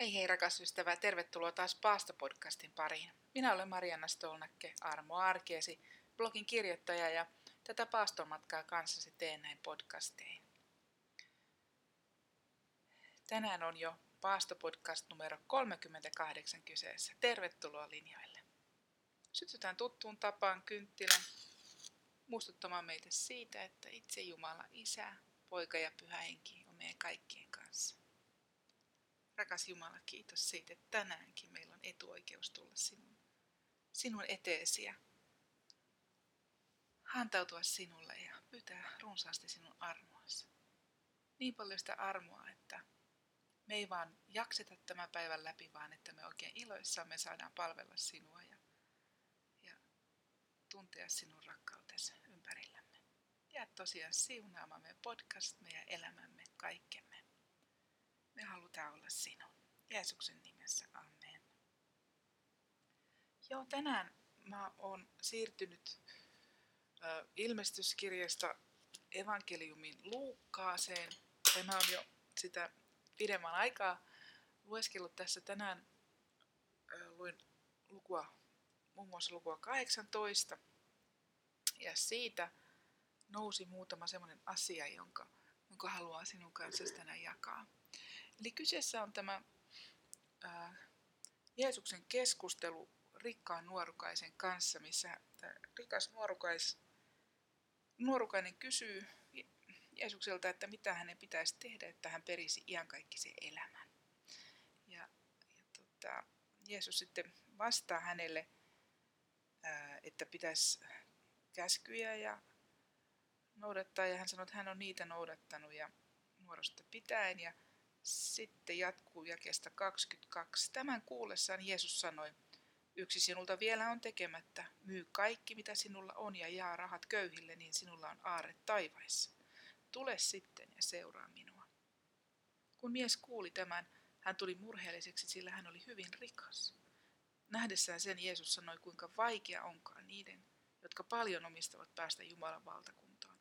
Hei hei rakas ystävä, tervetuloa taas Paasto-podcastin pariin. Minä olen Marianna Stolnakke, Armo Arkeesi, blogin kirjoittaja ja tätä paastomatkaa kanssasi teen näin podcastein. Tänään on jo Paasto-podcast numero 38 kyseessä. Tervetuloa linjoille. Sytytään tuttuun tapaan kynttilän muistuttamaan meitä siitä, että itse Jumala, Isä, Poika ja Pyhä Henki on meidän kaikkien kanssa. Rakas Jumala, kiitos siitä, että tänäänkin meillä on etuoikeus tulla sinun, sinun eteesi ja hantautua sinulle ja pyytää runsaasti sinun armoasi. Niin paljon sitä armoa, että me ei vaan jakseta tämän päivän läpi, vaan että me oikein iloissamme saadaan palvella sinua ja, ja tuntea sinun rakkautesi ympärillämme. Ja tosiaan siunaamaan meidän podcast, meidän elämämme, kaikkemme. Me halutaan olla sinun. Jeesuksen nimessä, amen. Joo, tänään mä oon siirtynyt ilmestyskirjasta evankeliumin Luukkaaseen. Ja mä oon jo sitä pidemmän aikaa lueskellut tässä tänään. Luin lukua, muun muassa lukua 18. Ja siitä nousi muutama semmoinen asia, jonka, jonka haluan sinun kanssa tänään jakaa. Eli kyseessä on tämä ää, Jeesuksen keskustelu rikkaan nuorukaisen kanssa, missä rikas nuorukais, nuorukainen kysyy Jeesukselta, että mitä hänen pitäisi tehdä, että hän perisi iankaikkisen elämän. Ja, ja tota, Jeesus sitten vastaa hänelle, ää, että pitäisi käskyjä ja noudattaa, ja hän sanoi, että hän on niitä noudattanut ja nuorosta pitäen, ja sitten jatkuu jakeesta 22. Tämän kuullessaan Jeesus sanoi, yksi sinulta vielä on tekemättä, myy kaikki mitä sinulla on ja jaa rahat köyhille, niin sinulla on aare taivaissa. Tule sitten ja seuraa minua. Kun mies kuuli tämän, hän tuli murheelliseksi, sillä hän oli hyvin rikas. Nähdessään sen Jeesus sanoi, kuinka vaikea onkaan niiden, jotka paljon omistavat päästä Jumalan valtakuntaan.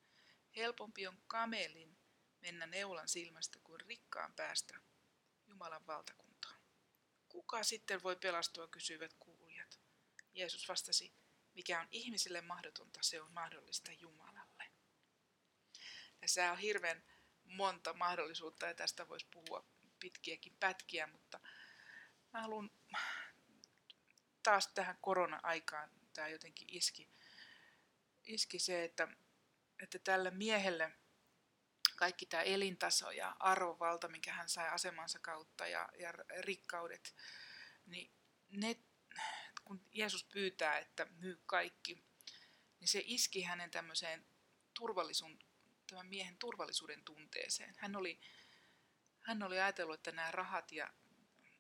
Helpompi on kamelin mennä neulan silmästä kuin rikkaan päästä Jumalan valtakuntaan. Kuka sitten voi pelastua, kysyivät kuulijat. Jeesus vastasi, mikä on ihmisille mahdotonta, se on mahdollista Jumalalle. Tässä on hirveän monta mahdollisuutta ja tästä voisi puhua pitkiäkin pätkiä, mutta mä haluan taas tähän korona-aikaan, tämä jotenkin iski, iski se, että, että tällä miehelle – kaikki tämä elintaso ja arvovalta, minkä hän sai asemansa kautta ja, ja rikkaudet, niin ne, kun Jeesus pyytää, että myy kaikki, niin se iski hänen tämmöiseen turvallisuuden, tämän miehen turvallisuuden tunteeseen. Hän oli, hän oli ajatellut, että nämä rahat ja,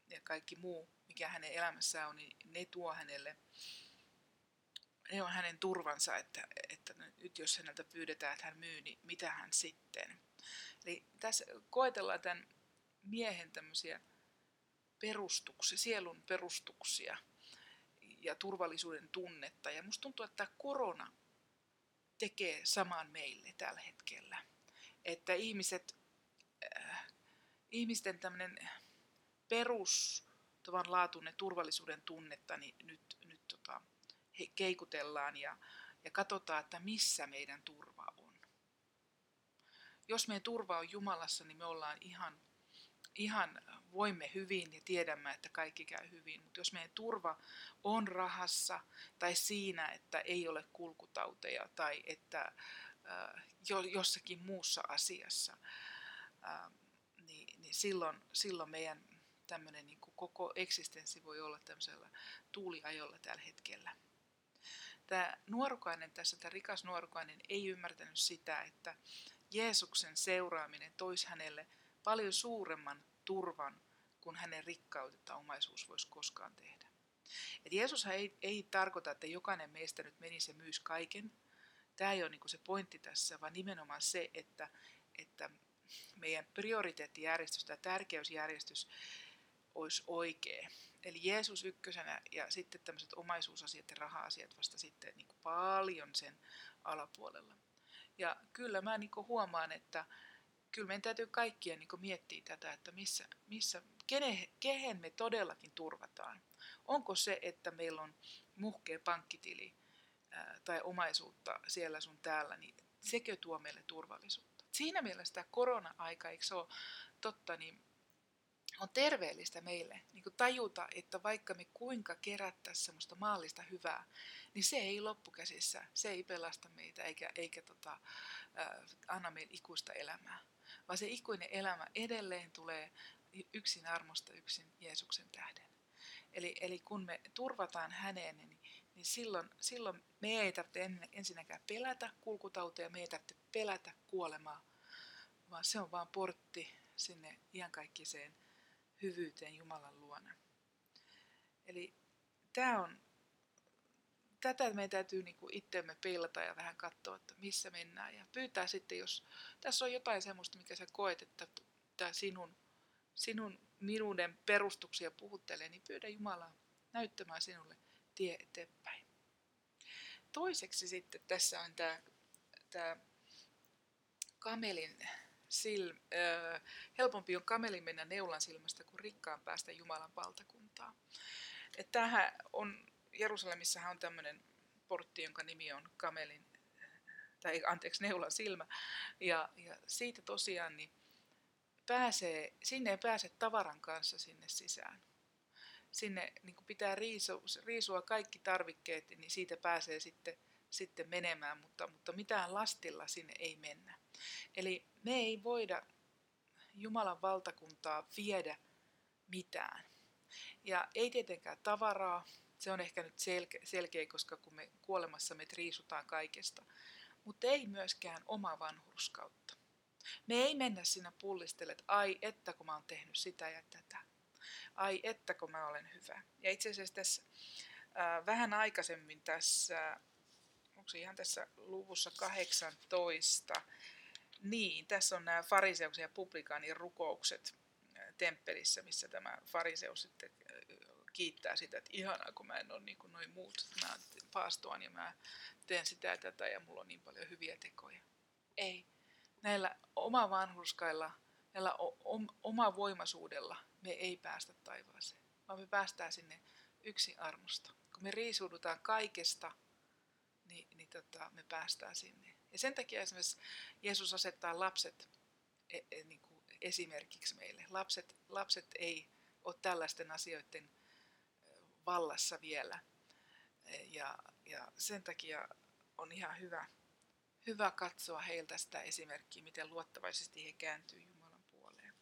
ja kaikki muu, mikä hänen elämässään on, niin ne tuo hänelle ne on hänen turvansa, että, että nyt jos häneltä pyydetään, että hän myy, niin mitä hän sitten? Eli tässä koetellaan tämän miehen tämmöisiä perustuksia, sielun perustuksia ja turvallisuuden tunnetta. Ja musta tuntuu, että korona tekee saman meille tällä hetkellä. Että ihmiset, äh, ihmisten tämmöinen perus laatuinen turvallisuuden tunnetta, niin nyt, nyt tota, he keikutellaan ja, ja katsotaan, että missä meidän turva jos meidän turva on Jumalassa, niin me ollaan ihan, ihan voimme hyvin ja tiedämme, että kaikki käy hyvin. Mutta jos meidän turva on rahassa tai siinä, että ei ole kulkutauteja tai että äh, jo, jossakin muussa asiassa, äh, niin, niin silloin, silloin meidän tämmöinen niin koko eksistenssi voi olla tämmöisellä tuuliajolla tällä hetkellä. Tämä nuorukainen tässä, tämä rikas nuorukainen ei ymmärtänyt sitä, että Jeesuksen seuraaminen toisi hänelle paljon suuremman turvan kuin hänen rikkaudet omaisuus voisi koskaan tehdä. Et Jeesus ei, ei tarkoita, että jokainen meistä nyt menisi ja myisi kaiken. Tämä ei ole niin se pointti tässä, vaan nimenomaan se, että, että meidän prioriteettijärjestys tai tärkeysjärjestys olisi oikea. Eli Jeesus ykkösenä ja sitten tämmöiset omaisuusasiat ja raha-asiat vasta sitten niin paljon sen alapuolella. Ja kyllä mä niin huomaan, että, kyllä meidän täytyy kaikkien niin miettiä tätä, että missä, missä, kene, kehen me todellakin turvataan. Onko se, että meillä on muhkea pankkitili ää, tai omaisuutta siellä sun täällä, niin sekö tuo meille turvallisuutta? Siinä mielessä tämä korona-aika, eikö se ole totta, niin on terveellistä meille niin kuin tajuta, että vaikka me kuinka kerättäisiin semmoista maallista hyvää, niin se ei loppukäsissä, se ei pelasta meitä eikä, eikä tota, äh, anna meille ikuista elämää. Vaan se ikuinen elämä edelleen tulee yksin armosta, yksin Jeesuksen tähden. Eli, eli kun me turvataan häneen, niin, niin silloin, silloin me ei tarvitse ensinnäkään pelätä kulkutauteja, me ei tarvitse pelätä kuolemaa, vaan se on vaan portti sinne iankaikkiseen hyvyyteen Jumalan luona. Eli tämä on, tätä meidän täytyy niinku itseämme peilata ja vähän katsoa, että missä mennään. Ja pyytää sitten, jos tässä on jotain sellaista, mikä sä koet, että tämä sinun, sinun minuuden perustuksia puhuttelee, niin pyydä Jumalaa näyttämään sinulle tie eteenpäin. Toiseksi sitten tässä on tämä, tämä kamelin sil, äh, helpompi on kamelin mennä neulan silmästä kuin rikkaan päästä Jumalan valtakuntaa. Et on, Jerusalemissahan on tämmöinen portti, jonka nimi on kamelin, tai anteeksi, neulan silmä. Ja, ja siitä tosiaan niin pääsee, sinne ei pääse tavaran kanssa sinne sisään. Sinne niin pitää riisua, riisua kaikki tarvikkeet, niin siitä pääsee sitten, sitten menemään, mutta, mutta mitään lastilla sinne ei mennä. Eli me ei voida Jumalan valtakuntaa viedä mitään. Ja ei tietenkään tavaraa, se on ehkä nyt selke- selkeä, koska kun me kuolemassa me riisutaan kaikesta. Mutta ei myöskään oma vanhurskautta. Me ei mennä sinä pullistelle, että ai että kun mä oon tehnyt sitä ja tätä. Ai että kun mä olen hyvä. Ja itse asiassa tässä ää, vähän aikaisemmin tässä, onko se ihan tässä luvussa 18, niin, tässä on nämä fariseuksen ja publikaanin rukoukset temppelissä, missä tämä fariseus sitten kiittää sitä, että ihanaa, kun mä en ole niin kuin noin muut. Mä paastoan ja mä teen sitä ja tätä ja mulla on niin paljon hyviä tekoja. Ei. Näillä oma vanhurskailla, näillä oma voimaisuudella me ei päästä taivaaseen, vaan me päästään sinne yksi armosta. Kun me riisuudutaan kaikesta, niin, niin tota, me päästään sinne. Ja sen takia esimerkiksi Jeesus asettaa lapset e, e, niin kuin esimerkiksi meille. Lapset, lapset ei ole tällaisten asioiden vallassa vielä. E, ja, ja sen takia on ihan hyvä, hyvä katsoa heiltä sitä esimerkkiä, miten luottavaisesti he kääntyy Jumalan puoleen.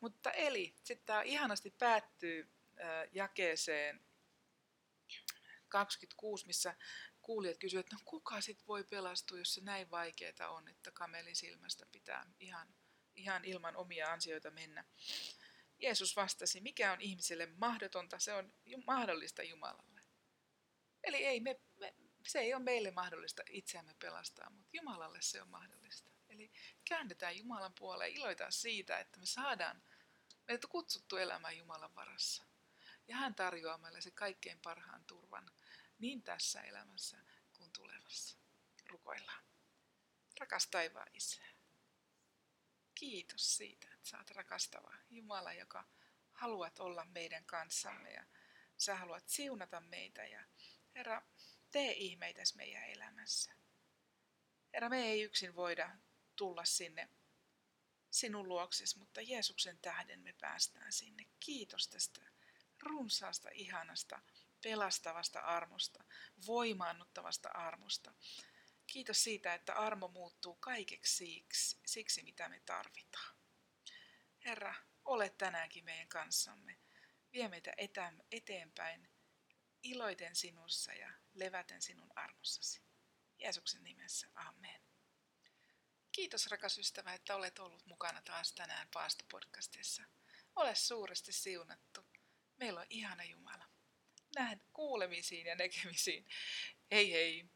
Mutta eli, sitten tämä ihanasti päättyy jakeeseen 26, missä kuulijat kysyivät, että no kuka sit voi pelastua, jos se näin vaikeaa on, että kamelin silmästä pitää ihan, ihan ilman omia ansioita mennä. Jeesus vastasi, mikä on ihmiselle mahdotonta, se on mahdollista Jumalalle. Eli ei me, me, se ei ole meille mahdollista itseämme pelastaa, mutta Jumalalle se on mahdollista. Eli käännetään Jumalan puoleen, iloitaan siitä, että me saadaan, meidät on kutsuttu elämään Jumalan varassa. Ja hän tarjoaa meille se kaikkein parhaan turvan niin tässä elämässä kuin tulevassa. Rukoillaan. Rakas taivaan Isä, kiitos siitä, että oot rakastava Jumala, joka haluat olla meidän kanssamme ja sä haluat siunata meitä ja Herra, tee ihmeitä meidän elämässä. Herra, me ei yksin voida tulla sinne sinun luokses, mutta Jeesuksen tähden me päästään sinne. Kiitos tästä runsaasta, ihanasta pelastavasta armosta, voimaannuttavasta armosta. Kiitos siitä, että armo muuttuu kaikeksi siksi, siksi mitä me tarvitaan. Herra, ole tänäänkin meidän kanssamme. Vie meitä eteenpäin iloiten sinussa ja leväten sinun armossasi. Jeesuksen nimessä, amen. Kiitos rakas ystävä, että olet ollut mukana taas tänään Paasto-podcastissa. Ole suuresti siunattu. Meillä on ihana Jumala nähdään kuulemisiin ja näkemisiin. Hei hei!